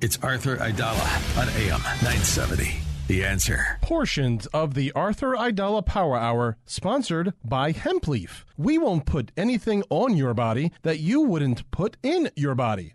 It's Arthur Aidala on AM 970. The answer. Portions of the Arthur Aidala Power Hour sponsored by Hempleaf. We won't put anything on your body that you wouldn't put in your body.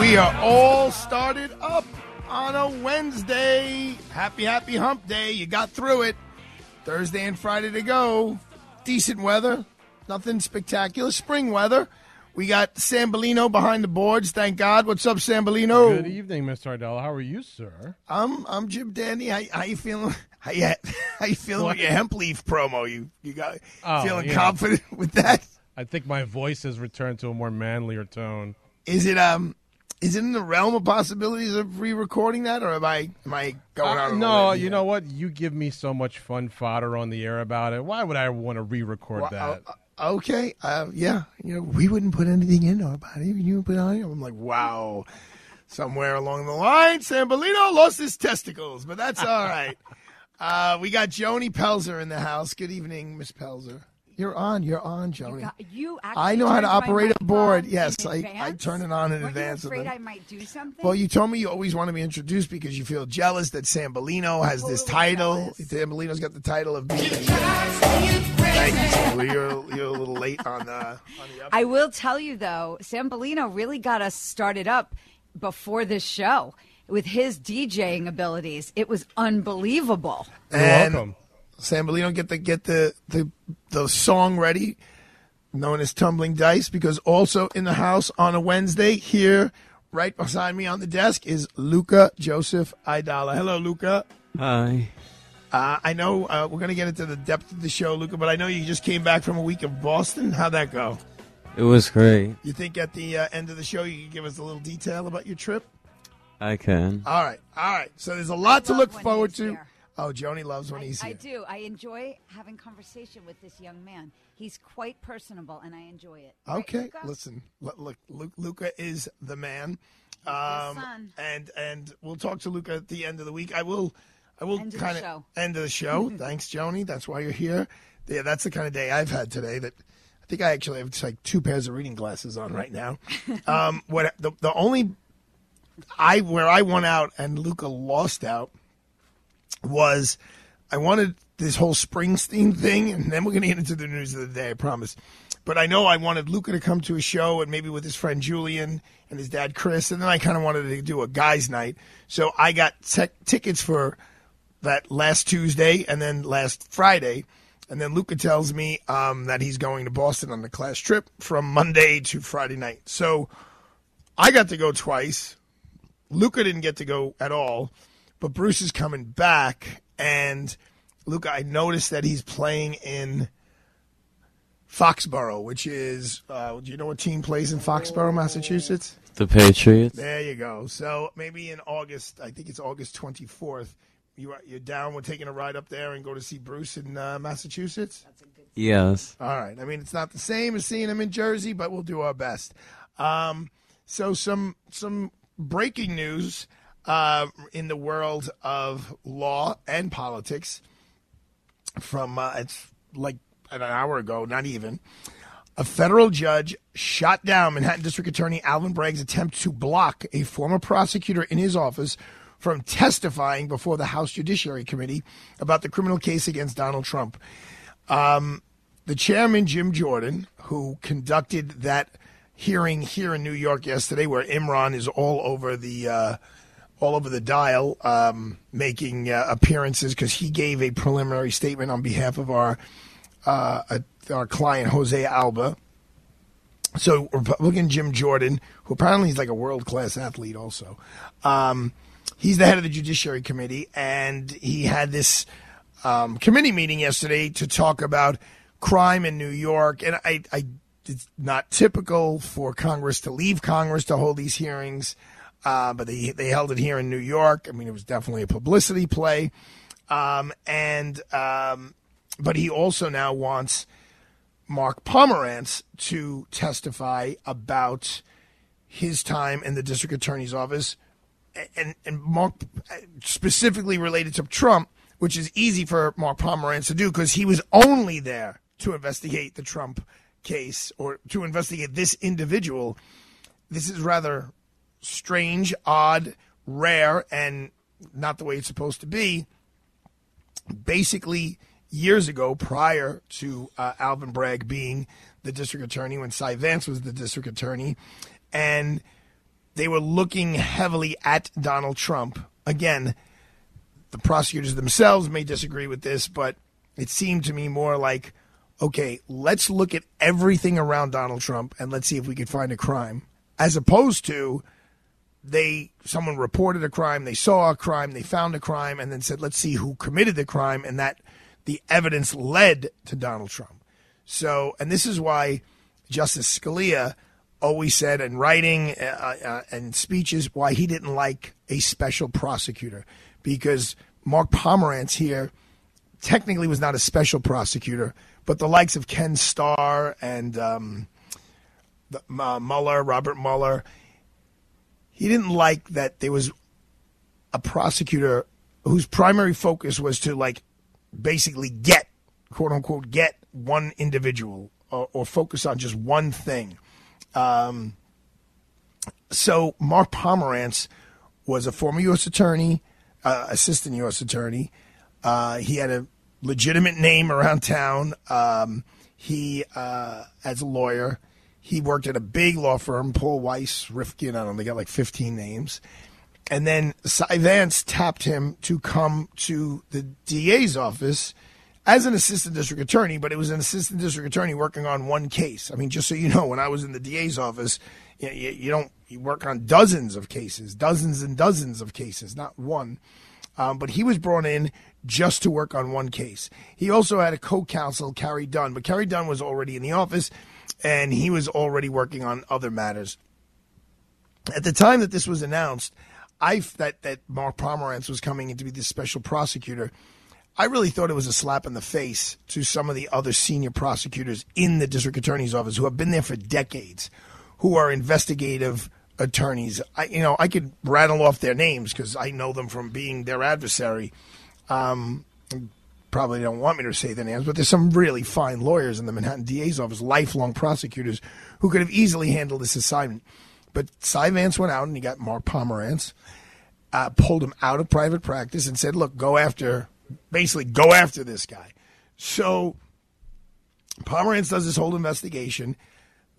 We are all started up on a Wednesday. Happy, happy hump day. You got through it. Thursday and Friday to go. Decent weather. Nothing spectacular. Spring weather. We got Sambolino behind the boards. Thank God. What's up, Sambolino? Good evening, Mr. Ardell. How are you, sir? I'm I'm Jim Dandy. How, how you feeling? How you, how you feeling What? with your hemp leaf promo? You you got Oh, feeling yeah. confident with that? I think my voice has returned to a more manlier tone. Is it um is it in the realm of possibilities of re-recording that, or am I am I going Uh, out? no, you know what? You give me so much fun fodder on the air about it. Why would I want to re-record Well, that? uh, okay, uh, yeah, you know, we wouldn't put anything in our body. You put on. I'm like, wow. Somewhere along the line, Sambolino lost his testicles, but that's all right. uh, we got Joni Pelzer in the house. Good evening, Miss Pelzer. You're on. You're on, Joni. got- you actually I know how to operate a board. Yes, in I, I turn it on in Weren't advance. You of afraid the- I might do something? Well, you told me you always want to be introduced because you feel jealous that Sambolino has this title. Sambolino's got the title of being. Thank you, Sambolino. You're, you're a little late on, uh, on the up. I will tell you though, Sambolino really got us started up before this show with his DJing abilities. It was unbelievable. You're and welcome. Sambolino get the get the, the the song ready, known as Tumbling Dice, because also in the house on a Wednesday here, right beside me on the desk is Luca Joseph Aidala. Hello, Luca. Hi. Uh, I know uh, we're going to get into the depth of the show, Luca, but I know you just came back from a week of Boston. How'd that go? It was great. You think at the uh, end of the show you can give us a little detail about your trip? I can. All right, all right. So there's a lot to look forward to. here. Oh, Joni loves when I, he's I do. I enjoy having conversation with this young man. He's quite personable, and I enjoy it. Right, Okay, Luca? listen. Look, Luca is the man, um, son. and and we'll talk to Luca at the end of the week. I will, I will kind of end of the show. Thanks, Joni. That's why you're here. Yeah, that's the kind of day I've had today. That I think I actually have like two pairs of reading glasses on right now. um, what the the only I where I won out and Luca lost out was I wanted this whole Springsteen thing, and then we're going to get into the news of the day, I promise. But I know I wanted Luca to come to a show and maybe with his friend Julian and his dad Chris, and then I kind of wanted to do a guys' night. So I got tech tickets for that last Tuesday and then last Friday. And then Luca tells me um, that he's going to Boston on the class trip from Monday to Friday night. So I got to go twice. Luca didn't get to go at all, but Bruce is coming back, and Luca, I noticed that he's playing in Foxborough, which is, uh, do you know what team plays in Foxborough, Massachusetts? The Patriots. There you go. So maybe in August, I think it's August twenty fourth. You are, you're down. We're taking a ride up there and go to see Bruce in uh, Massachusetts. Yes. All right. I mean, it's not the same as seeing him in Jersey, but we'll do our best. Um, so some some breaking news uh, in the world of law and politics. From uh, it's like an hour ago, not even. A federal judge shot down Manhattan District Attorney Alvin Bragg's attempt to block a former prosecutor in his office from testifying before the House Judiciary Committee about the criminal case against Donald Trump. Um, the chairman, Jim Jordan, who conducted that hearing here in New York yesterday, where Imran is all over the uh, all over the dial, um, making uh, appearances because he gave a preliminary statement on behalf of our uh, our client Jose Alba. So Republican Jim Jordan, who apparently is like a world class athlete, also, um, he's the head of the Judiciary Committee, and he had this um, committee meeting yesterday to talk about crime in New York. And I, I, it's not typical for Congress to leave Congress to hold these hearings, uh, but they they held it here in New York. I mean, it was definitely a publicity play, um, and um, but he also now wants Mark Pomerantz to testify about his time in the district attorney's office, and and Mark specifically related to Trump, which is easy for Mark Pomerantz to do because he was only there to investigate the Trump case or to investigate this individual. This is rather strange, odd, rare, and not the way it's supposed to be. Basically, years ago, prior to uh, Alvin Bragg being the district attorney, when Cy Vance was the district attorney, and they were looking heavily at Donald Trump. Again, the prosecutors themselves may disagree with this, but it seemed to me more like, okay, let's look at everything around Donald Trump and let's see if we could find a crime, as opposed to they someone reported a crime, they saw a crime, they found a crime, and then said, let's see who committed the crime, and that the evidence led to Donald Trump. So, and this is why Justice Scalia always said in writing uh, uh, and speeches why he didn't like a special prosecutor because Mark Pomerantz here technically was not a special prosecutor, but the likes of Ken Starr and um, the, uh, Mueller, Robert Mueller, he didn't like that there was a prosecutor whose primary focus was to like basically get quote unquote get one individual or, or focus on just one thing. Um, so Mark Pomerantz was a former U.S. attorney, uh, assistant U.S. attorney. Uh, he had a legitimate name around town. Um, he, uh, as a lawyer, he worked at a big law firm, Paul Weiss, Rifkin. I don't know, they got like 15 names. And then Cy Vance tapped him to come to the DA's office as an assistant district attorney, but it was an assistant district attorney working on one case. I mean, just so you know, when I was in the DA's office, you, you, you don't you work on dozens of cases, dozens and dozens of cases, not one. Um, but he was brought in just to work on one case. He also had a co-counsel, Carey Dunne, but Carey Dunne was already in the office, and he was already working on other matters. At the time that this was announced, I that that Mark Pomerantz was coming in to be the special prosecutor. I really thought it was a slap in the face to some of the other senior prosecutors in the district attorney's office who have been there for decades, who are investigative attorneys. I, you know, I could rattle off their names because I know them from being their adversary. Um, probably don't want me to say the names, but there's some really fine lawyers in the Manhattan DA's office, lifelong prosecutors, who could have easily handled this assignment. But Cy Vance went out and he got Mark Pomerantz, uh, pulled him out of private practice and said, look, go after, basically go after this guy. So Pomerantz does this whole investigation.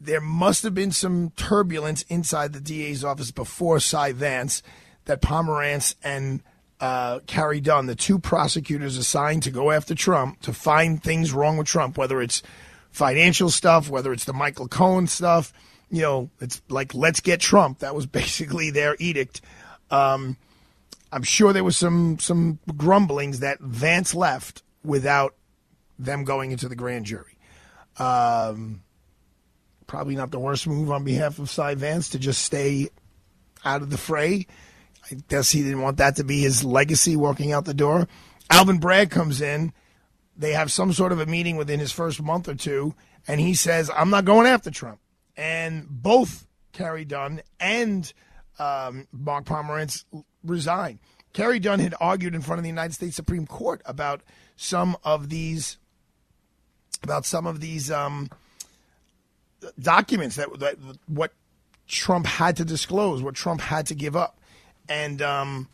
There must have been some turbulence inside the DA's office before Cy Vance that Pomerantz and uh, Carey Dunne, the two prosecutors assigned to go after Trump, to find things wrong with Trump, whether it's financial stuff, whether it's the Michael Cohen stuff, you know, it's like let's get Trump. That was basically their edict. Um, I'm sure there was some some grumblings that Vance left without them going into the grand jury. Um, probably not the worst move on behalf of Cy Vance to just stay out of the fray. I guess he didn't want that to be his legacy walking out the door. Alvin Bragg comes in. They have some sort of a meeting within his first month or two, and he says, I'm not going after Trump and both Carey Dunne and um, Mark Pomerantz resigned. Carey Dunne had argued in front of the United States Supreme Court about some of these about some of these um, documents that, that what Trump had to disclose, what Trump had to give up, and um,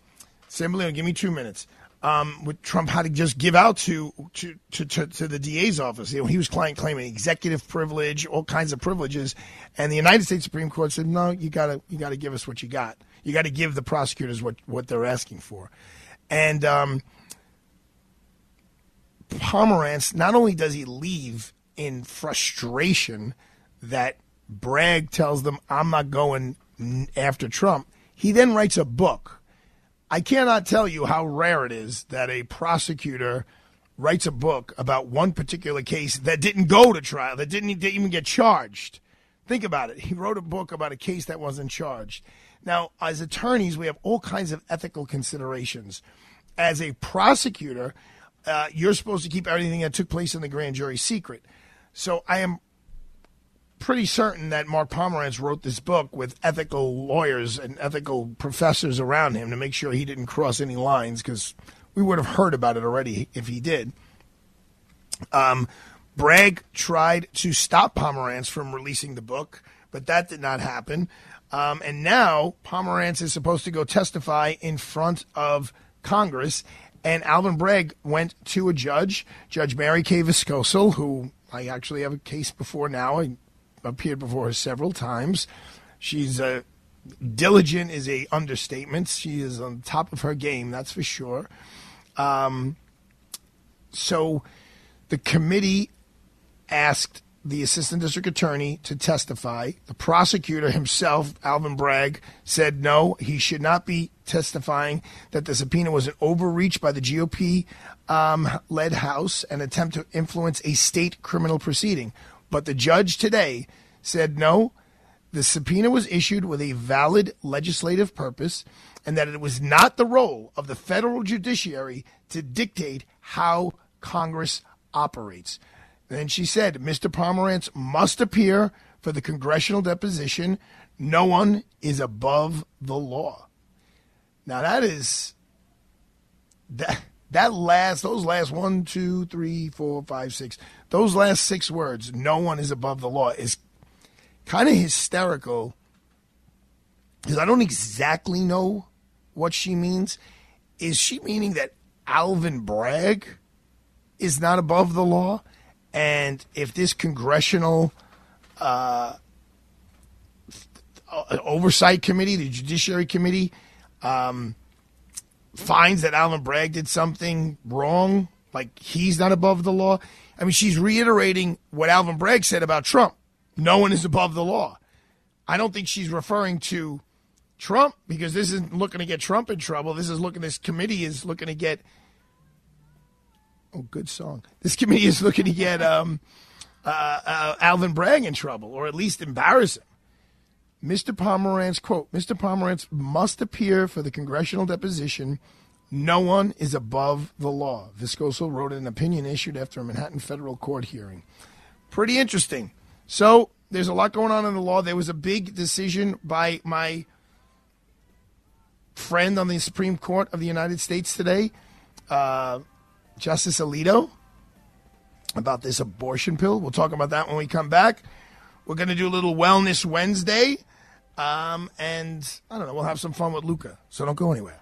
Sambolino, give me two minutes. um, Trump had to just give out to to to, to, to the DA's office. He was client claiming executive privilege, all kinds of privileges, and the United States Supreme Court said, "No, you gotta you gotta give us what you got. You got to give the prosecutors what what they're asking for." And um, Pomerantz, not only does he leave in frustration that Bragg tells them, I'm not going after Trump, he then writes a book. I cannot tell you how rare it is that a prosecutor writes a book about one particular case that didn't go to trial, that didn't even get charged. Think about it. He wrote a book about a case that wasn't charged. Now, as attorneys, we have all kinds of ethical considerations. As a prosecutor, uh, you're supposed to keep everything that took place in the grand jury secret. So I am pretty certain that Mark Pomerantz wrote this book with ethical lawyers and ethical professors around him to make sure he didn't cross any lines because we would have heard about it already if he did. Um, Bragg tried to stop Pomerantz from releasing the book, but that did not happen. Um, and now Pomerantz is supposed to go testify in front of Congress. And Alvin Bragg went to a judge, Judge Mary Kay Vyskocil, who I actually have a case before now. I appeared before her several times. She's a diligent is a understatement. She is on top of her game, that's for sure. Um, so the committee asked the assistant district attorney to testify. The prosecutor himself, Alvin Bragg, said no, he should not be testifying, that the subpoena was an overreach by the GOP um, led House, an attempt to influence a state criminal proceeding. But the judge today said no, the subpoena was issued with a valid legislative purpose and that it was not the role of the federal judiciary to dictate how Congress operates. Then she said, Mr. Pomerantz must appear for the congressional deposition. No one is above the law. Now that is that that last those last one, two, three, four, five, six, those last six words, no one is above the law, is kind of hysterical because I don't exactly know what she means. Is she meaning that Alvin Bragg is not above the law? And if this congressional uh, oversight committee, the Judiciary Committee, um, finds that Alvin Bragg did something wrong, like he's not above the law. I mean, she's reiterating what Alvin Bragg said about Trump. No one is above the law. I don't think she's referring to Trump because this isn't looking to get Trump in trouble. This is looking. This committee is looking to get Oh, good song. This committee is looking to get um, uh, uh, Alvin Bragg in trouble, or at least embarrass him. Mr. Pomerantz, quote, Mr. Pomerantz must appear for the congressional deposition. No one is above the law. Vyskocil wrote an opinion issued after a Manhattan federal court hearing. Pretty interesting. So there's a lot going on in the law. There was a big decision by my friend on the Supreme Court of the United States today. Uh, Justice Alito about this abortion pill. We'll talk about that when we come back. We're going to do a little Wellness Wednesday. Um, and I don't know, we'll have some fun with Luca. So don't go anywhere.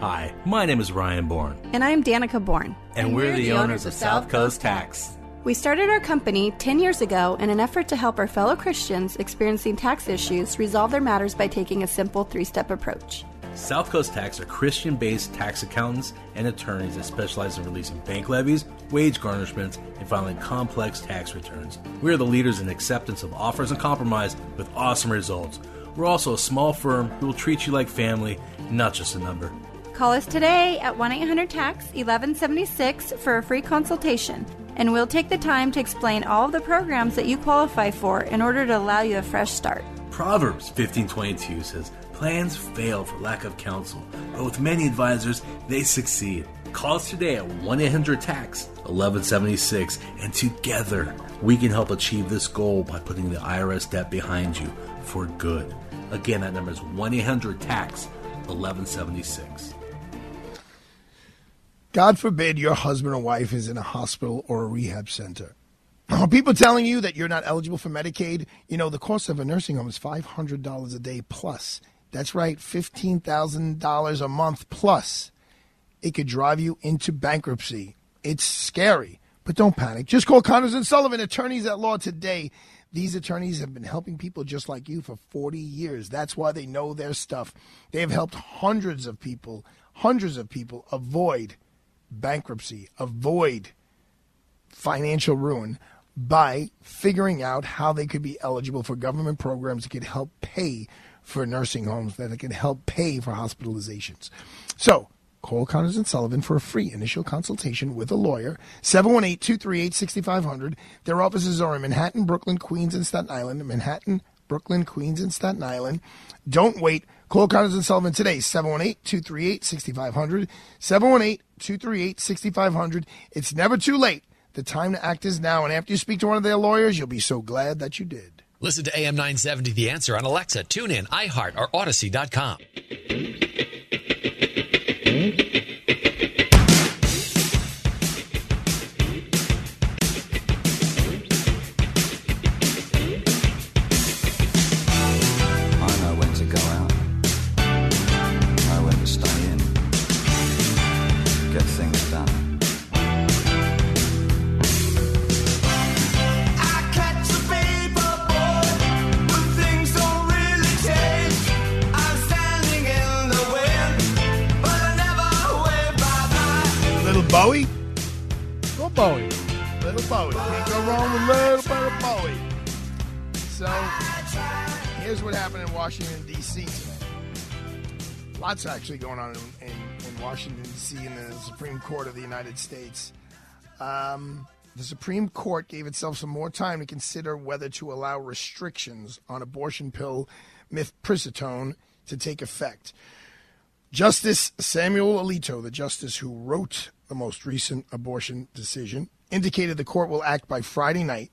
Hi, my name is Ryan Bourne. And I'm Danica Bourne. And, and we're, we're, the, the owners, owners of South Coast Tax. We started our company 10 years ago in an effort to help our fellow Christians experiencing tax issues resolve their matters by taking a simple three step approach. South Coast Tax are Christian based tax accountants and attorneys that specialize in releasing bank levies, wage garnishments, and filing complex tax returns. We are the leaders in acceptance of offers and compromise with awesome results. We're also a small firm who will treat you like family, not just a number. Call us today at 1 800 TAX 1176 for a free consultation and we'll take the time to explain all of the programs that you qualify for in order to allow you a fresh start. Proverbs 15:22 says, "Plans fail for lack of counsel, but with many advisors, they succeed." Call us today at 1-800-TAX 1176 and together we can help achieve this goal by putting the IRS debt behind you for good. Again, that number is 1-800-TAX 1176. God forbid your husband or wife is in a hospital or a rehab center. Are people telling you that you're not eligible for Medicaid? You know, the cost of a nursing home is $500 a day plus. That's right, $15,000 a month plus. It could drive you into bankruptcy. It's scary, but don't panic. Just call Connors and Sullivan, attorneys at law today. These attorneys have been helping people just like you for 40 years. That's why they know their stuff. They have helped hundreds of people, hundreds of people avoid bankruptcy, avoid financial ruin by figuring out how they could be eligible for government programs that could help pay for nursing homes, that can help pay for hospitalizations. So, call Connors and Sullivan for a free initial consultation with a lawyer. 718-238-6500. Their offices are in Manhattan, Brooklyn, Queens, and Staten Island. Manhattan, Brooklyn, Queens, and Staten Island. Don't wait. Call Connors and Sullivan today, 718-238-6500. 718-238-6500. It's never too late. The time to act is now, and after you speak to one of their lawyers, you'll be so glad that you did. Listen to AM 970 The Answer on Alexa, TuneIn, iHeart, or Odyssey.com. Lots actually going on in, in, in Washington, D.C. in the Supreme Court of the United States. Um, the Supreme Court gave itself some more time to consider whether to allow restrictions on abortion pill mifepristone to take effect. Justice Samuel Alito, the justice who wrote the most recent abortion decision, indicated the court will act by Friday night,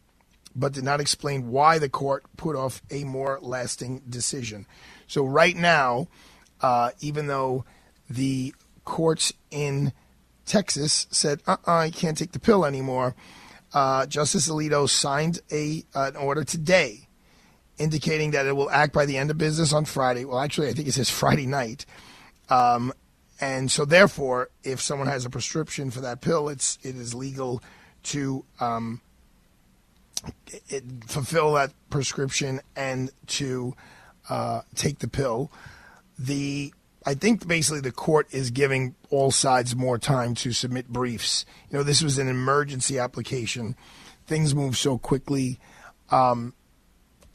but did not explain why the court put off a more lasting decision. So, right now, uh, even though the courts in Texas said, uh uh I can't take the pill anymore, uh, Justice Alito signed a, uh, an order today indicating that it will act by the end of business on Friday. Well, actually, I think it says Friday night. Um, and so, therefore, if someone has a prescription for that pill, it's it is legal to um, it, fulfill that prescription and to uh, take the pill. The I think basically the court is giving all sides more time to submit briefs. You know, this was an emergency application. Things move so quickly um,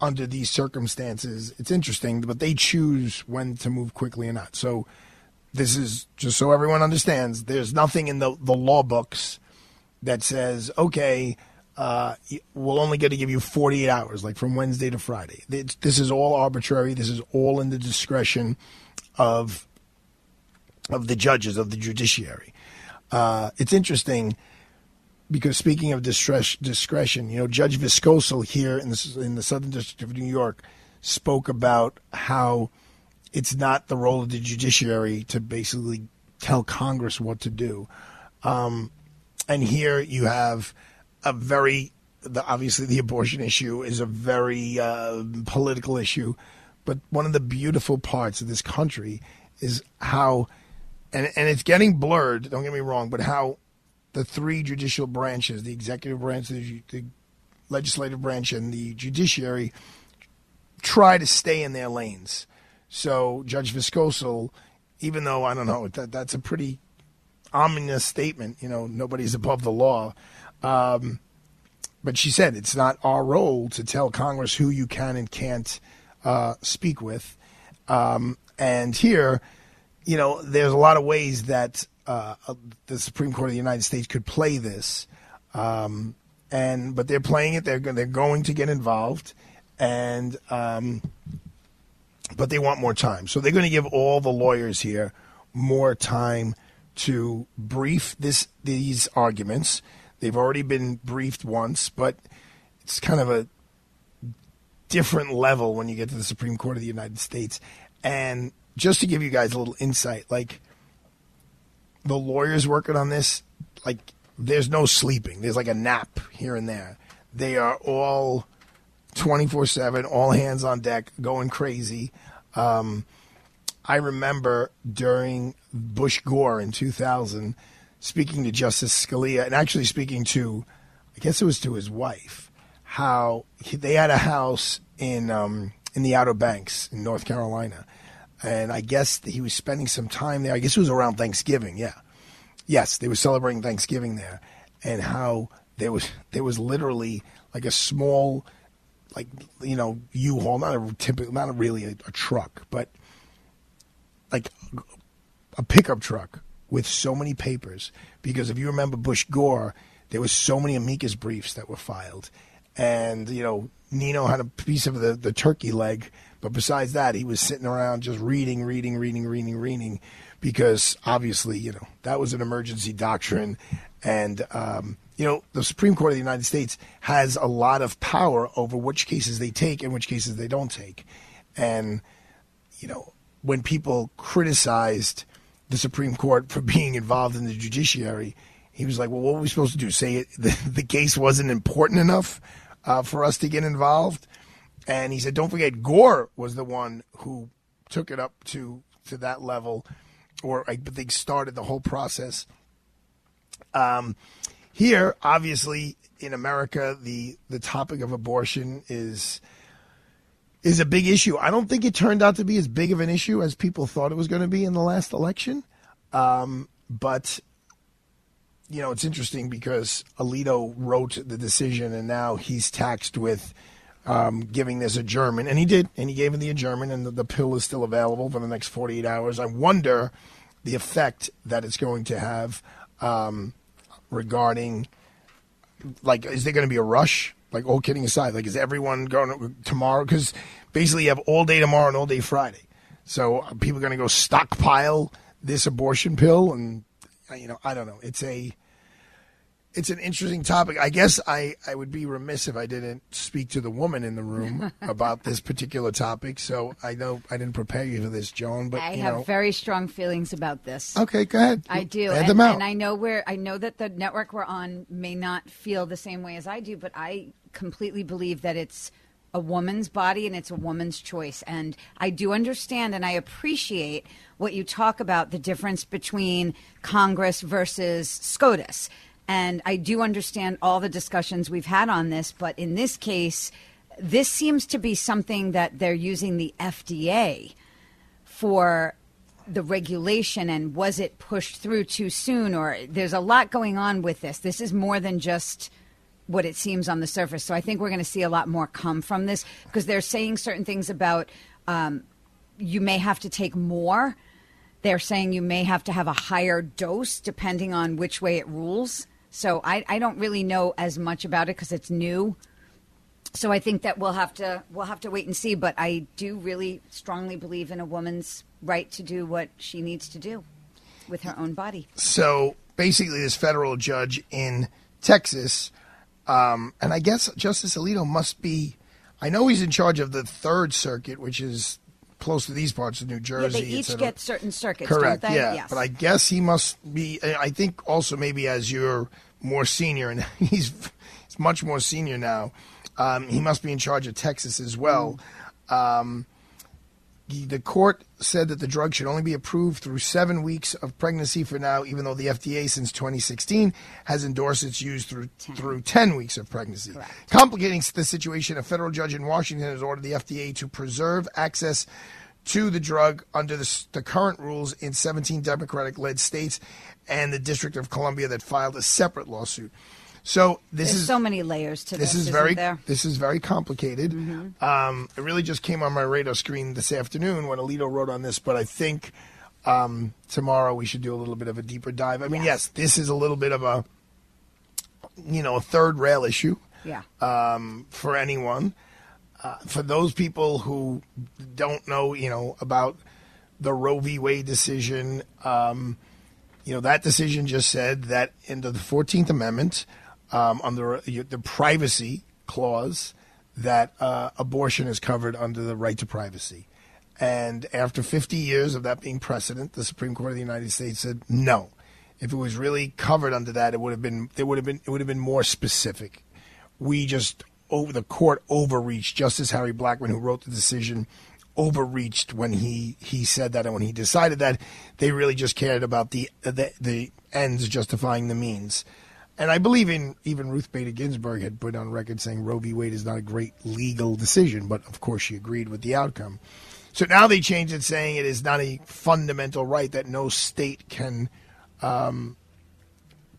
under these circumstances. It's interesting, but they choose when to move quickly or not. So this is just so everyone understands. There's nothing in the the law books that says, okay, uh, we'll only get to give you 48 hours, like from Wednesday to Friday. This is all arbitrary. This is all in the discretion of of the judges of the judiciary. Uh, it's interesting because speaking of discretion, you know, Judge Vyskocil here in the in the Southern District of New York spoke about how it's not the role of the judiciary to basically tell Congress what to do. Um, and here you have a very, the, obviously, the abortion issue is a very uh, political issue. But one of the beautiful parts of this country is how, and, and it's getting blurred, don't get me wrong, but how the three judicial branches, the executive branch, the, the legislative branch, and the judiciary, try to stay in their lanes. So Judge Vyskocil, even though I don't know that that's a pretty ominous statement, you know, nobody's above the law. Um, but she said it's not our role to tell Congress who you can and can't uh, speak with. Um, and here, you know, there's a lot of ways that uh, the Supreme Court of the United States could play this. Um, and but they're playing it. They're they're going to get involved, and um, but they want more time. So they're going to give all the lawyers here more time to brief this these arguments. They've already been briefed once, but it's kind of a different level when you get to the Supreme Court of the United States. And just to give you guys a little insight, like the lawyers working on this, like there's no sleeping. There's like a nap here and there. They are all 24 7, all hands on deck, going crazy. Um, I remember during Bush Gore in 2000 speaking to Justice Scalia and actually speaking to, I guess it was to his wife, how he, they had a house in um, in the Outer Banks in North Carolina, and I guess he was spending some time there. I guess it was around Thanksgiving. Yeah, yes, they were celebrating Thanksgiving there, and how there was there was literally like a small, like you know U-Haul, not a typical, not a really a, a truck, but like a pickup truck with so many papers because if you remember Bush Gore, there was so many amicus briefs that were filed, and you know Nino had a piece of the the turkey leg, but besides that, he was sitting around just reading, reading, reading, reading, reading, because obviously you know that was an emergency doctrine, and um, you know the Supreme Court of the United States has a lot of power over which cases they take and which cases they don't take, and you know when people criticized the Supreme Court for being involved in the judiciary, he was like, "Well, what were we supposed to do? Say it, the, the case wasn't important enough uh, for us to get involved?" And he said, "Don't forget, Gore was the one who took it up to to that level, or I think started the whole process." Um, here, obviously, in America, the the topic of abortion is is a big issue. I don't think it turned out to be as big of an issue as people thought it was going to be in the last election. Um, but you know, it's interesting because Alito wrote the decision, and now he's taxed with um, giving this adjournment, and he did, and he gave him the adjournment, and the, the pill is still available for the next 48 hours. I wonder the effect that it's going to have um, regarding, like, is there going to be a rush? Like, all kidding aside, like, is everyone going to, tomorrow? Because basically, you have all day tomorrow and all day Friday. So are people going to go stockpile this abortion pill, and uh, you know, I don't know. It's a it's an interesting topic. I guess I, I would be remiss if I didn't speak to the woman in the room about this particular topic. So I know I didn't prepare you for this, Joan, but I have know. very strong feelings about this. Okay, go ahead. I do, and, them out. and I know where I know that the network we're on may not feel the same way as I do, but I completely believe that it's a woman's body and it's a woman's choice. And I do understand and I appreciate what you talk about the difference between Congress versus SCOTUS. And I do understand all the discussions we've had on this, but in this case, this seems to be something that they're using the FDA for the regulation and was it pushed through too soon or there's a lot going on with this this is more than just what it seems on the surface so i think we're going to see a lot more come from this because they're saying certain things about um, you may have to take more they're saying you may have to have a higher dose depending on which way it rules so i, I don't really know as much about it because it's new so I think that we'll have to we'll have to wait and see. But I do really strongly believe in a woman's right to do what she needs to do with her own body. So basically, this federal judge in Texas, um, and I guess Justice Alito must be. I know he's in charge of the Third Circuit, which is close to these parts of New Yeah, Jersey. they each get certain circuits, Correct. Yeah, Yes. but I guess he must be. I think also maybe as you're more senior, and he's he's much more senior now. Um, he must be in charge of Texas as well. Um, the- court said that the drug should only be approved through seven weeks of pregnancy for now, even though the FDA since 2016 has endorsed its use through through 10 weeks of pregnancy. Complicating the situation, a federal judge in Washington has ordered the FDA to preserve access to the drug under the, the current rules in 17 Democratic led states and the District of Columbia that filed a separate lawsuit. So this There's is so many layers to this. this is very there? this is very complicated. Mhm. Um, it really just came on my radar screen this afternoon when Alito wrote on this, but I think um, tomorrow we should do a little bit of a deeper dive. I mean, yes, this is a little bit of a you know a third rail issue Yeah. um, for anyone. Uh, for those people who don't know, you know, about the Roe v. Wade decision, um, you know, that decision just said that under the 14th Amendment, um, under the privacy clause, that uh, abortion is covered under the right to privacy. And after 50 years of that being precedent, the Supreme Court of the United States said no. If it was really covered under that, it would have been it would have been it would have been more specific. we just over the court overreached. Justice Harry Blackmun, who wrote the decision, overreached when he he said that and when he decided that they really just cared about the the, the ends justifying the means. And I believe in even Ruth Bader Ginsburg had put on record saying Roe v. Wade is not a great legal decision, but of course she agreed with the outcome. So now they changed it, saying it is not a fundamental right that no state can um,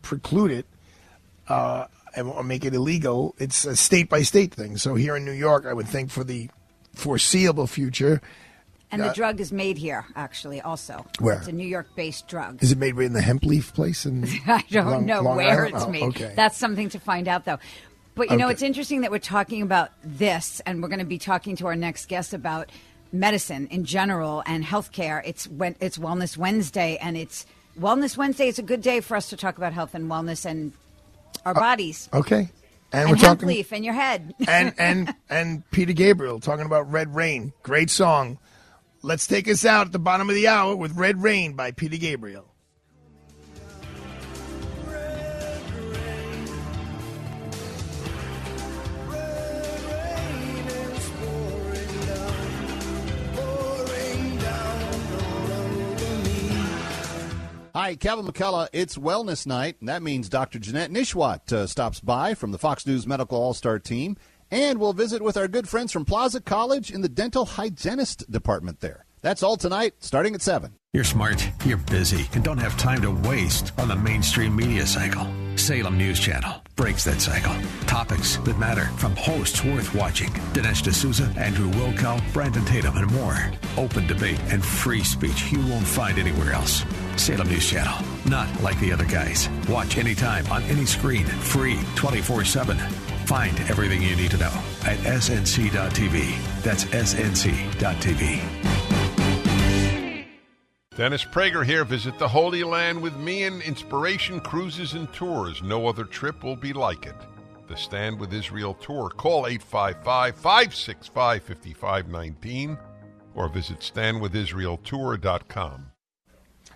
preclude it uh, or make it illegal. It's a state by state thing. So here in New York, I would think for the foreseeable future. And uh, the drug is made here, actually, also. Where? It's a New York based drug. Is it made in the hemp leaf place? In I don't Long- know Long where Island? it's Oh, made. okay. That's something to find out, though. But you know, it's interesting that we're talking about this, and we're going to be talking to our next guest about medicine in general and healthcare. It's when it's Wellness Wednesday, and it's Wellness Wednesday. It's a good day for us to talk about health and wellness and our bodies Okay. And, and, we're hemp talking leaf in your head. and and and Peter Gabriel talking about Red Rain. Great song. Let's take us out at the bottom of the hour with Red Rain by Peter Gabriel. Hi, Kevin McCullough. It's Wellness Night, and that means Dr. Jeanette Nesheiwat uh, stops by from the Fox News Medical All Star team, and we'll visit with our good friends from Plaza College in the dental hygienist department there. That's all tonight, starting at 7. You're smart, you're busy, and don't have time to waste on the mainstream media cycle. Salem News Channel breaks that cycle. Topics that matter from hosts worth watching Dinesh D'Souza, Andrew Wilkow, Brandon Tatum, and more. Open debate and free speech you won't find anywhere else. Salem News Channel, not like the other guys. Watch anytime on any screen, free 24 7. Find everything you need to know at snc.tv. That's snc.tv. Dennis Prager here. Visit the Holy Land with me and Inspiration Cruises and Tours. No other trip will be like it. The Stand with Israel Tour. Call 855 565 5519 or visit standwithisraeltour.com.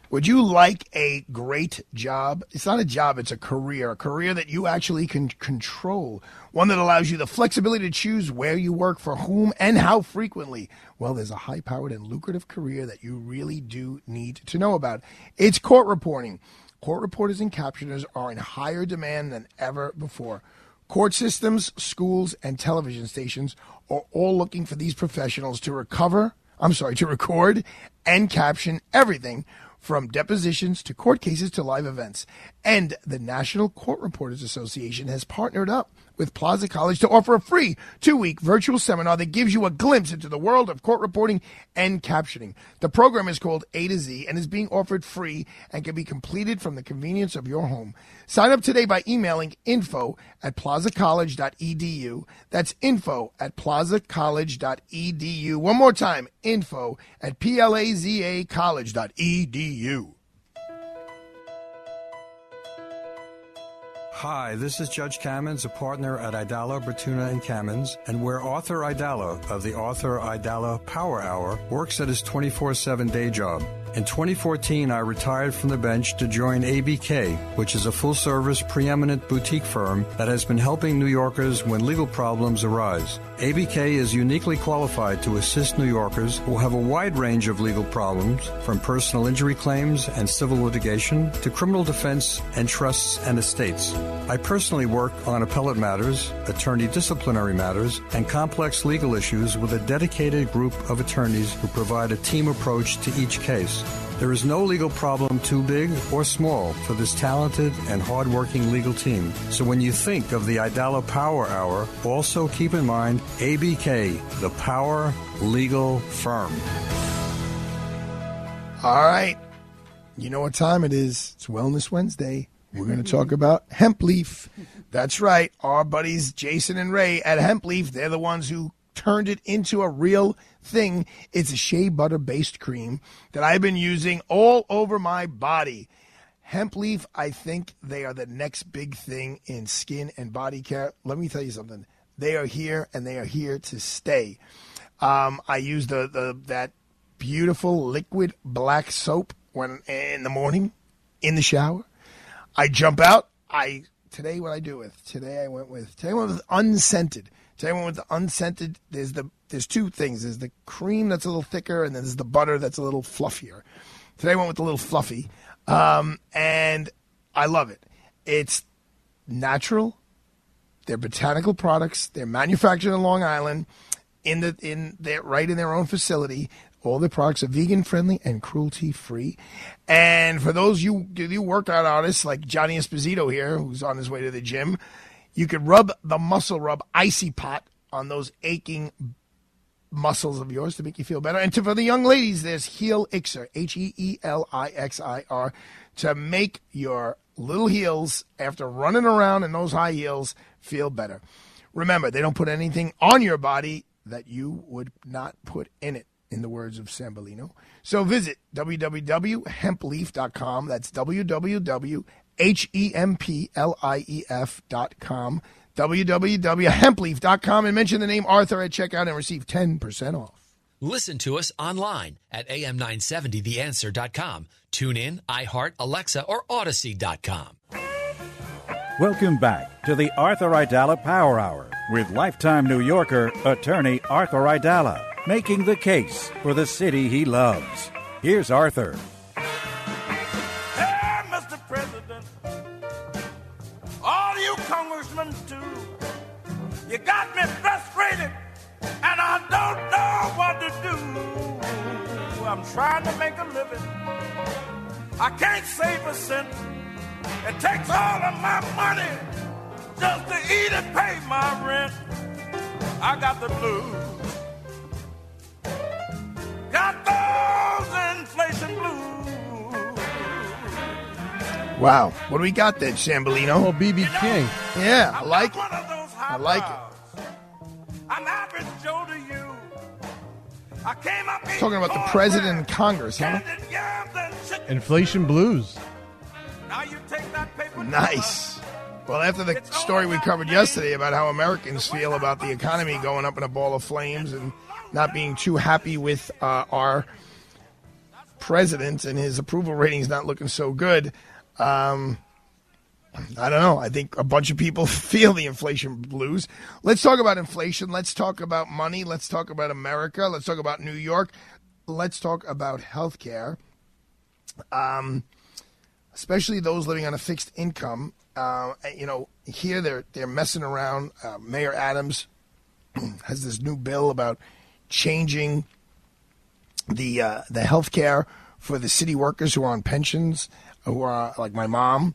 Would you like a great job? It's not a job, it's a career. A career that you actually can control. One that allows you the flexibility to choose where you work, for whom, and how frequently. Well, there's a high powered and lucrative career that you really do need to know about. It's court reporting. Court reporters and captioners are in higher demand than ever before. Court systems, schools, and television stations are all looking for these professionals to recover, I'm sorry, to record and caption everything from depositions to court cases to live events. And the National Court Reporters Association has partnered up with Plaza College to offer a free two week virtual seminar that gives you a glimpse into the world of court reporting and captioning. The program is called A to Z and is being offered free and can be completed from the convenience of your home. Sign up today by emailing info at plazacollege.edu. That's info at plazacollege.edu. One more time, info at E Hi, this is Judge Kamins, a partner at Aidala, Bertuna, and Kamins, and where Arthur Aidala of the Arthur Aidala Power Hour works at his 24 7 day job. In 2014, I retired from the bench to join ABK, which is a full service, preeminent boutique firm that has been helping New Yorkers when legal problems arise. ABK is uniquely qualified to assist New Yorkers who have a wide range of legal problems, from personal injury claims and civil litigation to criminal defense and trusts and estates. I personally work on appellate matters, attorney disciplinary matters, and complex legal issues with a dedicated group of attorneys who provide a team approach to each case. There is no legal problem too big or small for this talented and hardworking legal team. So when you think of the Aidala Power Hour, also keep in mind ABK, the Power Legal Firm. All right. You know what time it is. It's Wellness Wednesday. We're going to talk about hemp leaf. That's right. Our buddies Jason and Ray at Hemp Leaf, they're the ones who turned it into a real thing. It's a shea butter based cream that I've been using all over my body. Hemp leaf, I think they are the next big thing in skin and body care. Let me tell you something. They are here and they are here to stay. Um, I use the, the that beautiful liquid black soap when in the morning in the shower. I jump out. I today what I do with today I went with today I went with unscented. Today I went with the unscented. There's the there's two things. There's the cream that's a little thicker, and then there's the butter that's a little fluffier. Today I went with the little fluffy, um, and I love it. It's natural. They're botanical products. They're manufactured in Long Island, in the in their right in their own facility. All their products are vegan friendly and cruelty free. And for those you you workout artists like Johnny Esposito here, who's on his way to the gym, you could rub the muscle rub icy pot on those aching muscles of yours to make you feel better. And to, for the young ladies, there's Heelixir, H E E L I X I R, to make your little heels after running around in those high heels feel better. Remember, they don't put anything on your body that you would not put in it, in the words of Sambolino. So visit www.hempleaf.com. That's www.hempleaf.com. www.hempleaf.com and mention the name Arthur at checkout and receive 10% off. Listen to us online at am970theanswer.com. Tune in, iHeart, Alexa, or Audacy.com. Welcome back to the Arthur Aidala Power Hour with lifetime New Yorker attorney Arthur Aidala, making the case for the city he loves. Here's Arthur. Hey, Mr. President, all you congressmen too, you got me frustrated, and I don't know what to do. I'm trying to make a living. I can't save a cent. It takes all of my money just to eat and pay my rent. I got the blues. Wow. What do we got then, Sambolino? Oh, BB King. Yeah, I like it. I like it. I'm average Joe to you. I came up here Talking about the president and Congress, huh? Inflation blues. Now you take that paper. Nice. Well, after the story we covered yesterday about how Americans feel about the economy going up in a ball of flames and not being too happy with uh, our president and his approval ratings not looking so good, um, I don't know. I think a bunch of people feel the inflation blues. Let's talk about inflation. Let's talk about money. Let's talk about America. Let's talk about New York. Let's talk about health care. Um, especially those living on a fixed income. Uh, you know, here they're they're messing around. Uh, Mayor Adams has this new bill about changing the uh, the health care for the city workers who are on pensions, who are like my mom,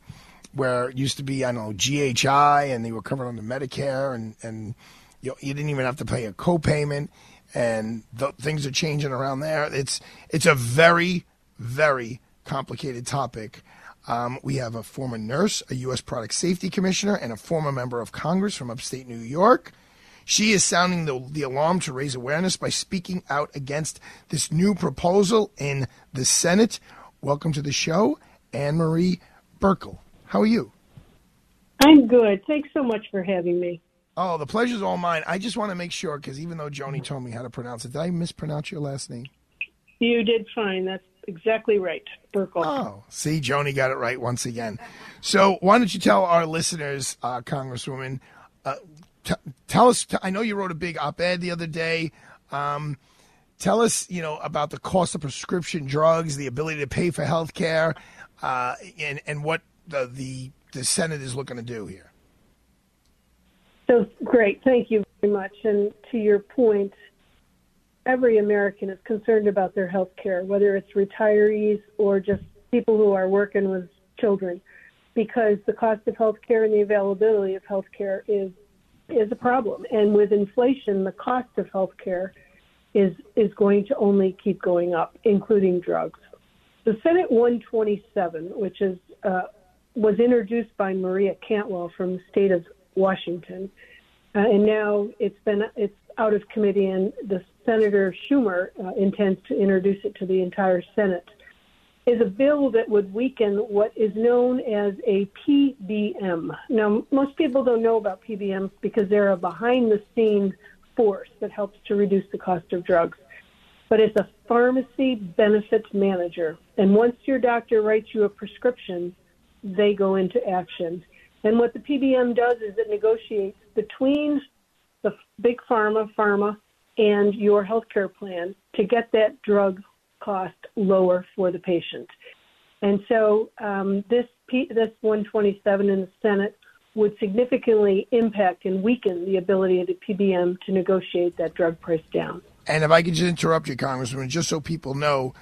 where it used to be I don't know GHI and they were covered under Medicare and and you know, you didn't even have to pay a copayment and th- things are changing around there. It's it's a very very complicated topic. Um, we have a former nurse, a U.S. Product Safety Commissioner, and a former member of Congress from upstate New York. She is sounding the, the alarm to raise awareness by speaking out against this new proposal in the Senate. Welcome to the show, Ann Marie Buerkle. How are you? I'm good. Thanks so much for having me. Oh, the pleasure's all mine. I just want to make sure because even though Joni told me how to pronounce it, did I mispronounce your last name? You did fine. That's exactly right, Buerkle. Oh, see, Joni got it right once again. So, why don't you tell our listeners, uh, Congresswoman, uh, t- tell us? T- I know you wrote a big op-ed the other day. Um, tell us, you know, about the cost of prescription drugs, the ability to pay for health care, uh, and and what the, the the Senate is looking to do here. So great. Thank you very much. And to your point, every American is concerned about their health care, whether it's retirees or just people who are working with children, because the cost of health care and the availability of health care is is a problem. And with inflation, the cost of health care is is going to only keep going up, including drugs. The Senate 127, which is uh, was introduced by Maria Cantwell from the state of Washington, uh, and now it's been it's out of committee, and the Senator Schumer uh, intends to introduce it to the entire Senate. Is a bill that would weaken what is known as a PBM. Now, most people don't know about PBMs because they're a behind-the-scenes force that helps to reduce the cost of drugs. But it's a pharmacy benefits manager, and once your doctor writes you a prescription, they go into action. And what the PBM does is it negotiates between the big pharma, pharma, and your healthcare plan to get that drug cost lower for the patient. And so um, this P- this 127 in the Senate would significantly impact and weaken the ability of the PBM to negotiate that drug price down. And if I could just interrupt you, Congressman, just so people know,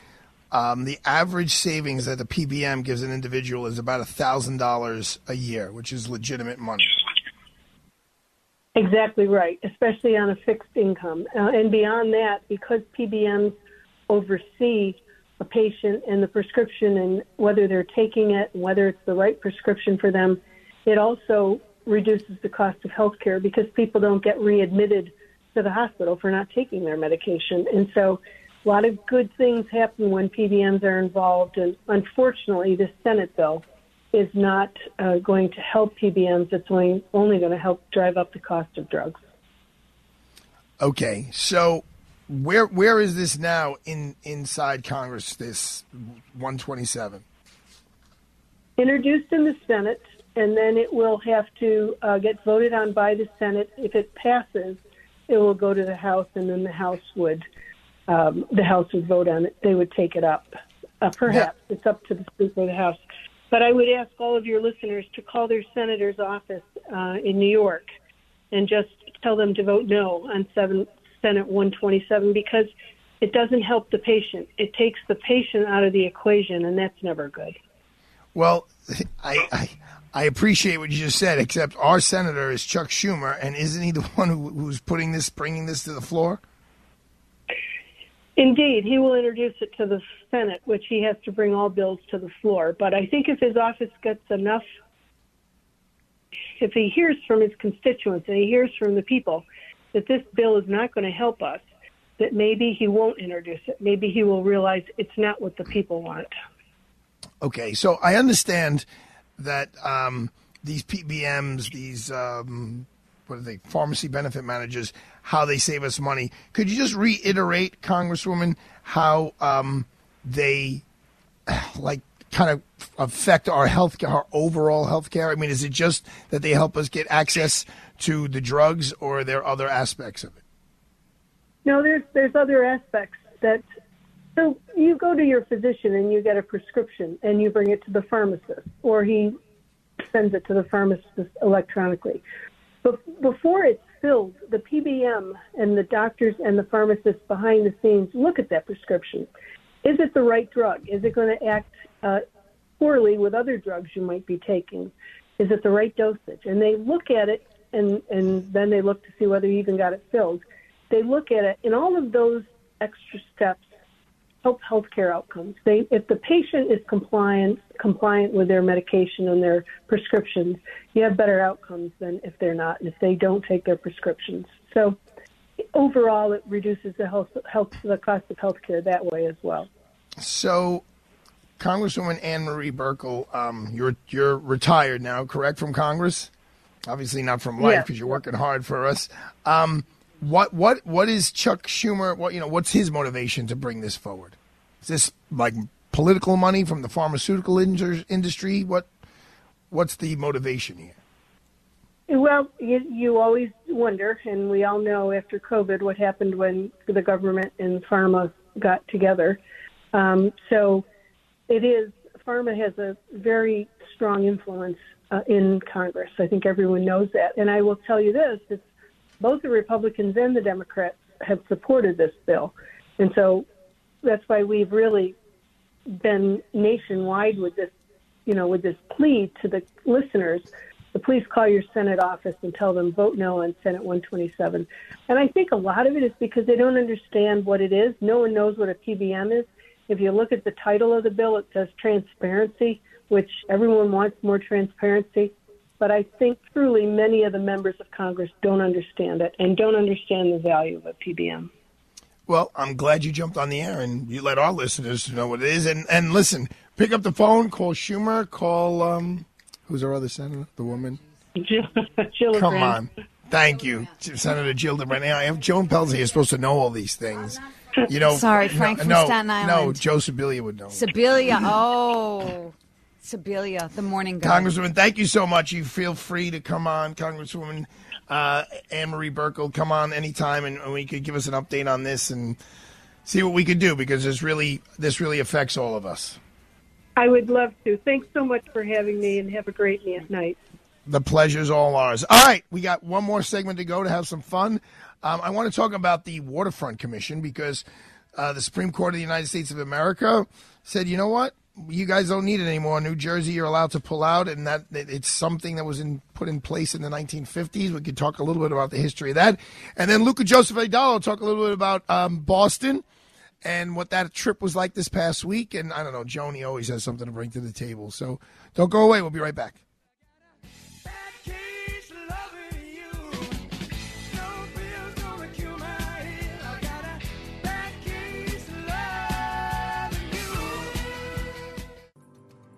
um, the average savings that the PBM gives an individual is about thousand dollars a year, which is legitimate money. Exactly right, especially on a fixed income. Uh, and beyond that, because PBMs oversee a patient and the prescription and whether they're taking it, whether it's the right prescription for them, it also reduces the cost of health care because people don't get readmitted to the hospital for not taking their medication. And so a lot of good things happen when PBMs are involved. And unfortunately, this Senate bill is not uh, going to help PBMs. It's only, only going to help drive up the cost of drugs. Okay, so where where is this now in inside Congress? This 127. Introduced in the Senate, and then it will have to uh, get voted on by the Senate. If it passes, it will go to the House, and then the House would um, the House would vote on it. They would take it up. Uh, perhaps it's up to the Speaker of the House. But I would ask all of your listeners to call their senator's office uh, in New York and just tell them to vote no on seven, Senate 127 because it doesn't help the patient. It takes the patient out of the equation, and that's never good. Well, I, I I appreciate what you just said, except our senator is Chuck Schumer, and isn't he the one who, who's putting this, bringing this to the floor? Indeed, he will introduce it to the Senate, which he has to bring all bills to the floor. But I think if his office gets enough, if he hears from his constituents and he hears from the people that this bill is not going to help us, that maybe he won't introduce it. Maybe he will realize it's not what the people want. Okay, so I understand that um, these PBMs, these um, what are they, pharmacy benefit managers, how they save us money. Could you just reiterate, Congresswoman, how um, they like kind of affect our health, our overall health care? I mean, is it just that they help us get access to the drugs, or are there other aspects of it? No, there's there's other aspects that. So you go to your physician and you get a prescription and you bring it to the pharmacist, or he sends it to the pharmacist electronically. But before it's filled, the PBM and the doctors and the pharmacists behind the scenes look at that prescription. Is it the right drug? Is it going to act uh, poorly with other drugs you might be taking? Is it the right dosage? And they look at it, and and then they look to see whether you even got it filled. They look at it, and all of those extra steps help healthcare outcomes. They, if the patient is compliant compliant with their medication and their prescriptions, you have better outcomes than if they're not, and if they don't take their prescriptions. So overall, it reduces the health, health the cost of healthcare that way as well. So, Congresswoman Ann Marie Buerkle, um, you're you're retired now, correct from Congress? Obviously not from life because you're working hard for us. Um, what what what is Chuck Schumer? What you know? What's his motivation to bring this forward? Is this like political money from the pharmaceutical industry? What what's the motivation here? Well, you, you always wonder, and we all know after COVID what happened when the government and pharma got together. Um, so it is, pharma has a very strong influence uh, in Congress. I think everyone knows that. And I will tell you this it's both the Republicans and the Democrats have supported this bill. And so that's why we've really been nationwide with this, you know, with this plea to the listeners to please call your Senate office and tell them vote no on Senate 127. And I think a lot of it is because they don't understand what it is. No one knows what a PBM is. If you look at the title of the bill, it says transparency, which everyone wants more transparency. But I think truly many of the members of Congress don't understand it and don't understand the value of a PBM. Well, I'm glad you jumped on the air and you let our listeners know what it is. And and listen, pick up the phone, call Schumer, call um, who's our other senator, the woman. Jill, Come on, thank you, Senator Gillibrand. I have Joan Peltier is supposed to know all these things. You know, Sorry, no- Frank from no, Staten No, Island. Joe Sibilia would know. Sibilia. Oh. Sibilia, the morning guy. Congresswoman, thank you so much. You feel free to come on, Congresswoman uh, Ann Marie Buerkle. Come on anytime, and, and we could give us an update on this and see what we could do because this really this really affects all of us. I would love to. Thanks so much for having me, and have a great night. The pleasure's all ours. All right, we got one more segment to go to have some fun. Um, I want to talk about the Waterfront Commission because uh, the Supreme Court of the United States of America said, you know what? You guys don't need it anymore. New Jersey, you're allowed to pull out, and that it's something that was in, put in place in the 1950s. We could talk a little bit about the history of that, and then Luca Joseph Aidala talk a little bit about um, Boston and what that trip was like this past week. And I don't know, Joni always has something to bring to the table. So don't go away. We'll be right back.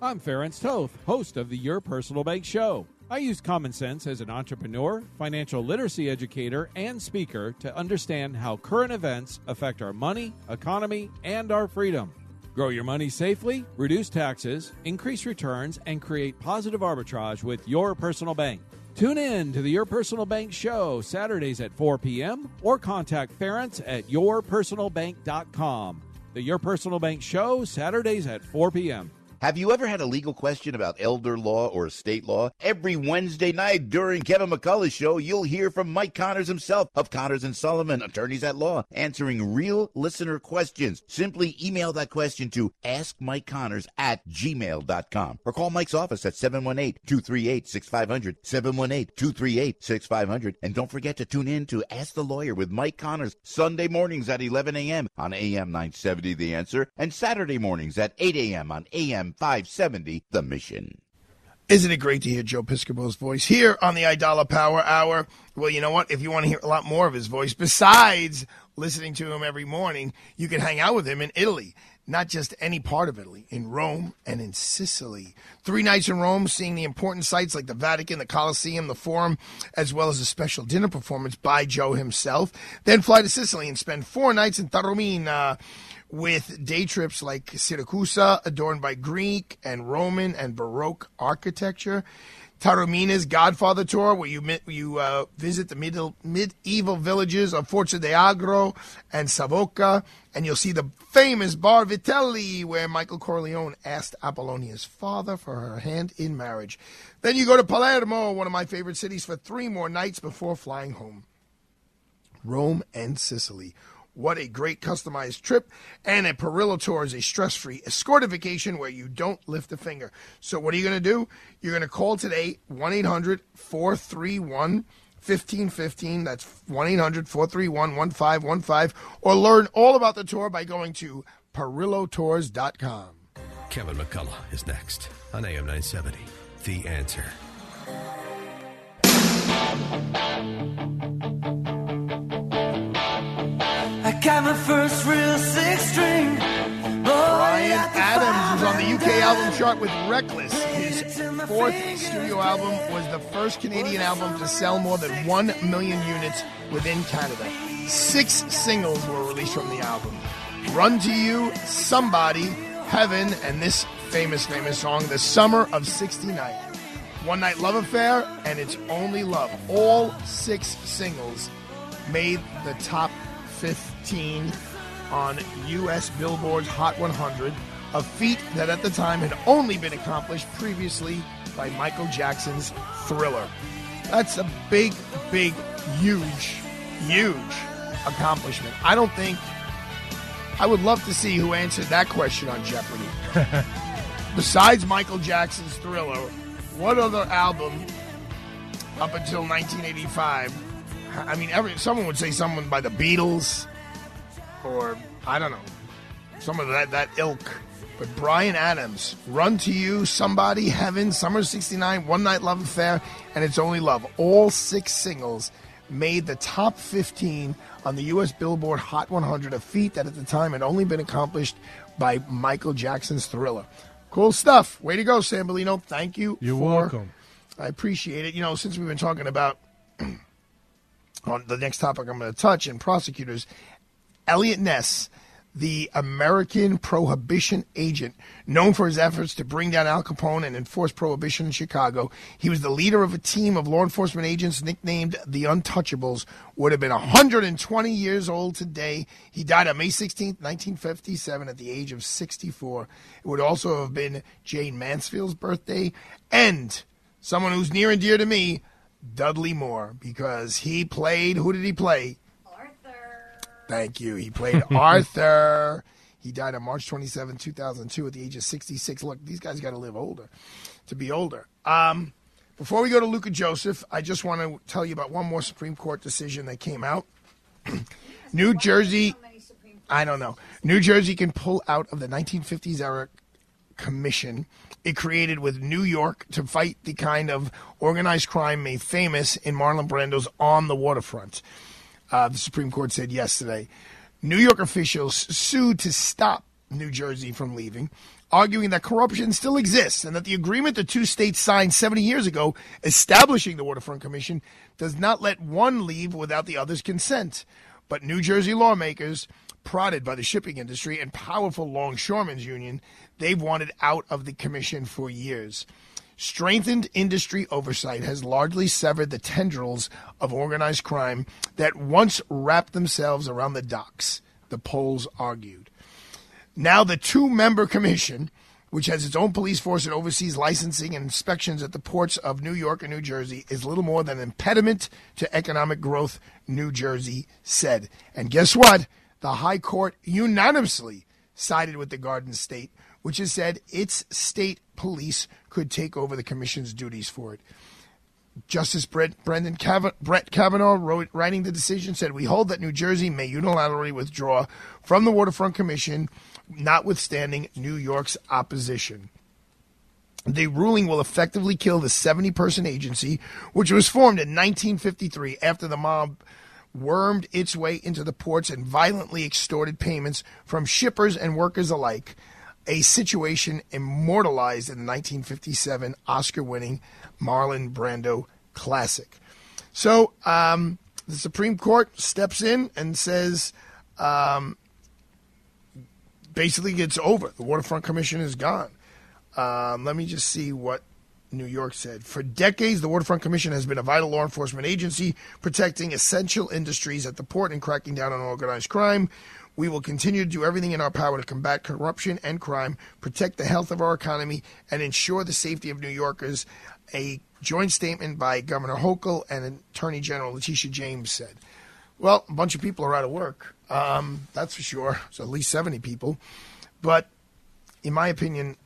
I'm Ference Toth, host of the Your Personal Bank Show. I use common sense as an entrepreneur, financial literacy educator, and speaker to understand how current events affect our money, economy, and our freedom. Grow your money safely, reduce taxes, increase returns, and create positive arbitrage with Your Personal Bank. Tune in to the Your Personal Bank Show Saturdays at 4 p.m. or contact Ference at yourpersonalbank.com. The Your Personal Bank Show Saturdays at 4 p.m. Have you ever had a legal question about elder law or estate law? Every Wednesday night during Kevin McCullough's show, you'll hear from Mike Connors himself of Connors and Sullivan, attorneys at law, answering real listener questions. Simply email that question to askmikeconnors at gmail.com or call Mike's office at 718-238-6500, 718-238-6500. And don't forget to tune in to Ask the Lawyer with Mike Connors Sunday mornings at 11 a.m. on AM 970 The Answer and Saturday mornings at 8 a.m. on AM 570 The Mission. Isn't it great to hear Joe Piscopo's voice here on the Aidala Power Hour? Well, you know what? If you want to hear a lot more of his voice, besides listening to him every morning, you can hang out with him in Italy. Not just any part of Italy, in Rome and in Sicily. Three nights in Rome, seeing the important sites like the Vatican, the Colosseum, the Forum, as well as a special dinner performance by Joe himself. Then fly to Sicily and spend four nights in Taormina with day trips like Siracusa, adorned by Greek and Roman and Baroque architecture. Taormina's Godfather Tour, where you you uh, visit the middle, medieval villages of Forza Agro and Savoca, and you'll see the famous Bar Vitelli, where Michael Corleone asked Apollonia's father for her hand in marriage. Then you go to Palermo, one of my favorite cities, for three more nights before flying home. Rome and Sicily. What a great customized trip. And a Perillo Tour is a stress free escorted vacation where you don't lift a finger. So, what are you going to do? You're going to call today 1 800 431 1515. That's 1 800 431 1515. Or learn all about the tour by going to perillotours.com. Kevin McCullough is next on AM 970. The answer. Got my first real six string. Bryan Adams was on the UK album chart with Reckless. His fourth studio album was the first Canadian album to sell more than 1 million units within Canada. Six singles were released from the album Run to You, Somebody, Heaven, and this famous, famous song, The Summer of 69. One Night Love Affair, and It's Only Love. All six singles made the top 15 on U.S. Billboard's Hot 100, a feat that at the time had only been accomplished previously by Michael Jackson's Thriller. That's a big, big, huge, huge accomplishment. I don't think. I would love to see who answered that question on Jeopardy. Besides Michael Jackson's Thriller, what other album up until 1985 I mean, every someone would say someone by the Beatles, or I don't know, some of that that ilk. But Bryan Adams, "Run to You," "Somebody," "Heaven," "Summer '69," "One Night Love Affair," and "It's Only Love." All six singles made the top 15 on the U.S. Billboard Hot 100, a feat that at the time had only been accomplished by Michael Jackson's Thriller. Cool stuff. Way to go, Sambolino. Thank you. You're for- welcome. I appreciate it. You know, since we've been talking about on the next topic I'm going to touch and prosecutors, Eliot Ness, the American prohibition agent, known for his efforts to bring down Al Capone and enforce prohibition in Chicago. He was the leader of a team of law enforcement agents nicknamed the Untouchables. Would have been 120 years old today. He died on May 16, 1957, at the age of 64. It would also have been Jayne Mansfield's birthday and someone who's near and dear to me, Dudley Moore, because he played. Who did he play? Thank you. He played Arthur. He died on March 27, 2002, at the age of 66. Look, these guys got to live older to be older. Um, before we go to Luca Joseph, I just want to tell you about one more Supreme Court decision that came out. New Jersey, I don't know. New Jersey can pull out of the 1950s era commission it created with New York to fight the kind of organized crime made famous in Marlon Brando's On the Waterfront uh, the Supreme Court said yesterday. New York officials sued to stop New Jersey from leaving, arguing that corruption still exists and that the agreement the two states signed 70 years ago establishing the Waterfront Commission does not let one leave without the other's consent. But New Jersey lawmakers, prodded by the shipping industry and powerful longshoremen's union, they've wanted out of the commission for years. Strengthened industry oversight has largely severed the tendrils of organized crime that once wrapped themselves around the docks, the polls argued. Now, the two member commission, which has its own police force and oversees licensing and inspections at the ports of New York and New Jersey, is little more than an impediment to economic growth, New Jersey said. And guess what? The High Court unanimously sided with the Garden State, which has said its state police could take over the commission's duties for it. Justice Brett, Brendan Brett Kavanaugh, wrote, writing the decision, said, We hold that New Jersey may unilaterally withdraw from the Waterfront Commission, notwithstanding New York's opposition. The ruling will effectively kill the 70 person agency, which was formed in 1953 after the mob wormed its way into the ports and violently extorted payments from shippers and workers alike a situation immortalized in the 1957 Oscar winning Marlon Brando classic. So um, the Supreme Court steps in and says um, basically it's over. The Waterfront Commission is gone. Um, let me just see what New York said. For decades, the Waterfront Commission has been a vital law enforcement agency protecting essential industries at the port and cracking down on organized crime. We will continue to do everything in our power to combat corruption and crime, protect the health of our economy, and ensure the safety of New Yorkers. A joint statement by Governor Hochul and Attorney General Letitia James said. Well, a bunch of people are out of work. Um, that's for sure. So at least 70 people. But in my opinion,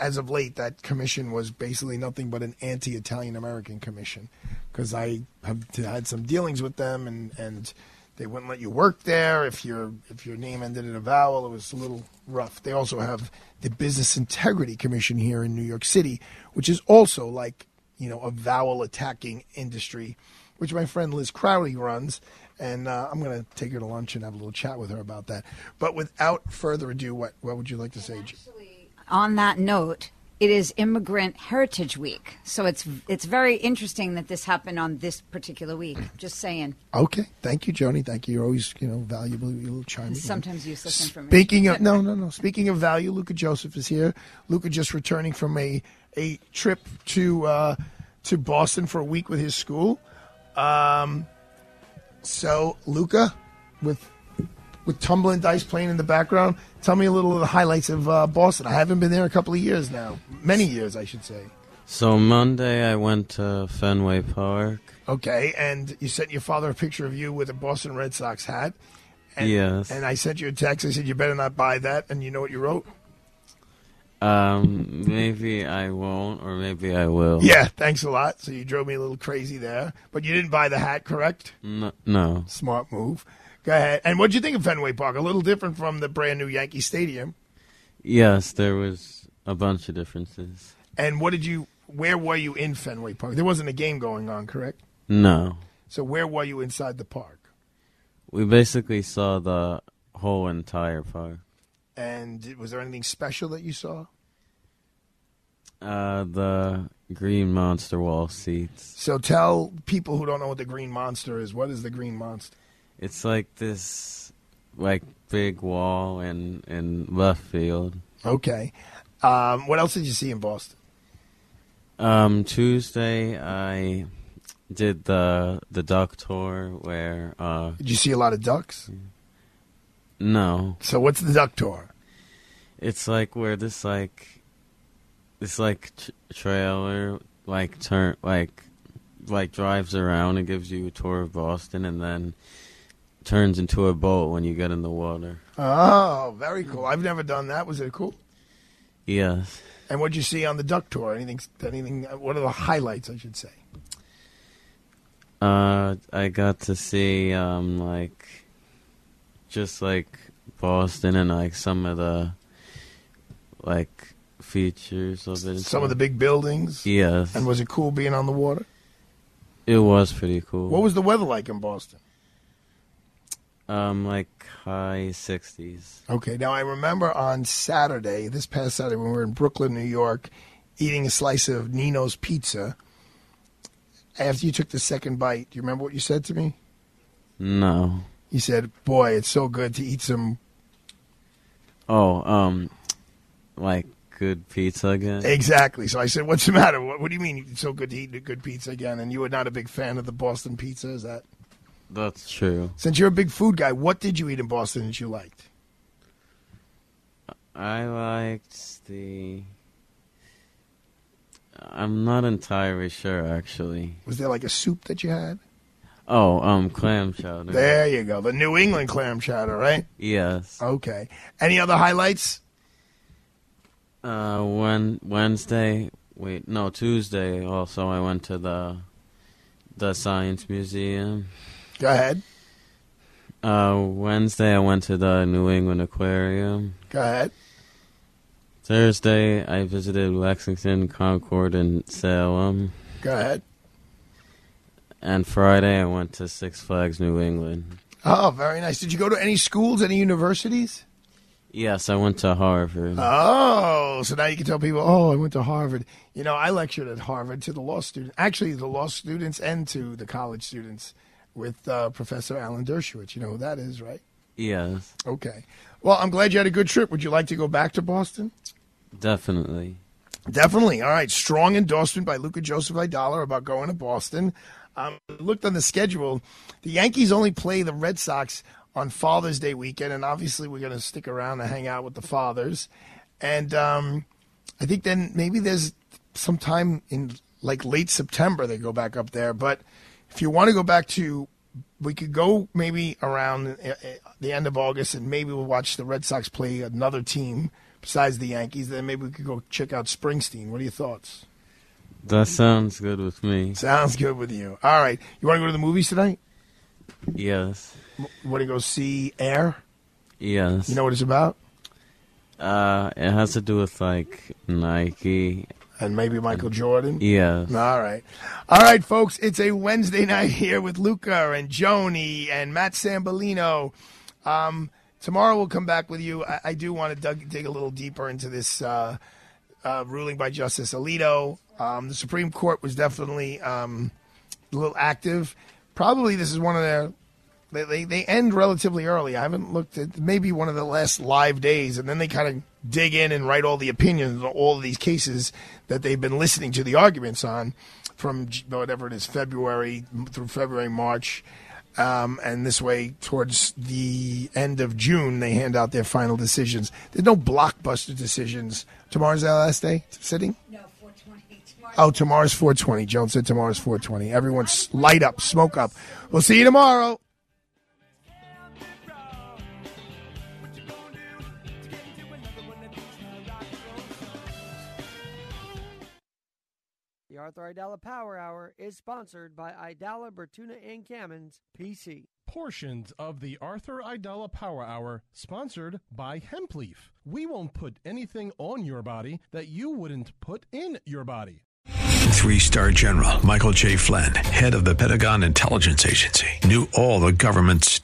as of late, that commission was basically nothing but an anti Italian American commission because I have had some dealings with them and, and they wouldn't let you work there if your if your name ended in a vowel. It was a little rough. They also have the Business Integrity Commission here in New York City, which is also like you know a vowel attacking industry, which my friend Liz Crowley runs. And uh, I'm to take her to lunch and have a little chat with her about that. But without further ado, what what would you like to say? On that note, it is Immigrant Heritage Week, so it's it's very interesting that this happened on this particular week. Just saying. Okay, thank you, Joni. Thank you. You're always you know valuable. You little chiming. Sometimes useless information. Speaking of no, no, no. Speaking of value, Luca Joseph is here. Luca just returning from a a trip to uh, to Boston for a week with his school. Um, so Luca, with with tumbling dice playing in the background, tell me a little of the highlights of uh, Boston. I haven't been there a couple of years now, many years, I should say. So Monday I went to Fenway Park. Okay, and you sent your father a picture of you with a Boston Red Sox hat. And, Yes. And I sent you a text. I said you better not buy that. And you know what you wrote? Um, maybe I won't, or maybe I will. Yeah, thanks a lot. So you drove me a little crazy there, but you didn't buy the hat, correct? No. no. Smart move. Go ahead. And what would you think of Fenway Park? A little different from the brand new Yankee Stadium. Yes, there was a bunch of differences. And what did you? Where were you in Fenway Park? There wasn't a game going on, correct? No. So where were you inside the park? We basically saw the whole entire park. And was there anything special that you saw? Uh, the green monster wall seats. So tell people who don't know what the Green Monster is. What is the Green Monster? It's like this like big wall in in left field. Okay. Um, what else did you see in Boston? Um, Tuesday I did the the duck tour where uh Did you see a lot of ducks? no. So what's the duck tour? It's like where this like this like tr- trailer like turn like like drives around and gives you a tour of Boston and then turns into a boat when you get in the water. Oh, very cool. I've never done that. Was it cool? Yes. And what'd you see on the duck tour? Anything? Anything? What are the highlights? I should say. Uh, I got to see um like just like Boston and like some of the like features of it. Some of the big buildings. Yes. And was it cool being on the water? It was pretty cool. What was the weather like in Boston? Um like high sixties? Okay, now I remember on Saturday, this past Saturday, when we were in Brooklyn, New York, eating a slice of Nino's pizza. After you took the second bite, do you remember what you said to me? No. You said, "Boy, it's so good to eat some." Oh, um, like good pizza again. Exactly. So I said, "What's the matter? What, what do you mean it's so good to eat good pizza again?" And you were not a big fan of the Boston pizza, is that? That's true. Since you're a big food guy, what did you eat in Boston that you liked? I liked the. I'm not entirely sure, actually. Was there like a soup that you had? Oh, um, clam chowder. There you go, the New England clam chowder, right? Yes. Okay. Any other highlights? Uh, when Wednesday, wait, no, Tuesday. Also, I went to the the science museum. Go ahead. Uh, Wednesday, I went to the New England Aquarium. Go ahead. Thursday, I visited Lexington, Concord, and Salem. Go ahead. And Friday, I went to Six Flags New England. Oh, very nice. Did you go to any schools, any universities? Yes, I went to Harvard. Oh, so now you can tell people, oh, I went to Harvard. You know, I lectured at Harvard to the law students, actually, the law students and to the college students with uh, Professor Alan Dershowitz. You know who that is, right? Yes, Okay. Well, I'm glad you had a good trip. Would you like to go back to Boston? definitely. Definitely. All right. Strong endorsement by Luca Joseph Aidala about going to Boston. Um, looked on the schedule. The Yankees only play the Red Sox on Father's Day weekend, and obviously we're going to stick around and hang out with the fathers. And um, I think then maybe there's some time in like late September they go back up there. But if you want to go back to, we could go maybe around uh, uh, the end of August, and maybe we'll watch the Red Sox play another team besides the Yankees. Then maybe we could go check out Springsteen. What are your thoughts? That sounds good with me. Sounds good with you. All right. You want to go to the movies tonight? Yes, want to go see Air? yes. You know what it's about? Uh, it has to do with like Nike and maybe Michael Jordan. Yeah. All right. All right, folks. It's a Wednesday night here with Luca and Joni and Matt Sambolino. Um, tomorrow we'll come back with you. I, I do want to dug, dig a little deeper into this uh, uh, ruling by Justice Alito. Um, the Supreme Court was definitely um, a little active. Probably this is one of their. They, they, they end relatively early. I haven't looked at maybe one of the last live days, and then they kind of dig in and write all the opinions on all of these cases that they've been listening to the arguments on from whatever it is, February through February, March. Um, and this way, towards the end of June, they hand out their final decisions. There's no blockbuster decisions. Tomorrow's our last day sitting? No, 420. Tomorrow. Oh, tomorrow's 420. Joan said tomorrow's 420. Everyone's light up, smoke up. We'll see you tomorrow. Arthur Aidala Power Hour is sponsored by Aidala Bertuna and Kamins, PC. Portions of the Arthur Aidala Power Hour sponsored by Hempleaf. We won't put anything on your body that you wouldn't put in your body. Three star general Michael J. Flynn, head of the Pentagon Intelligence Agency, knew all the government's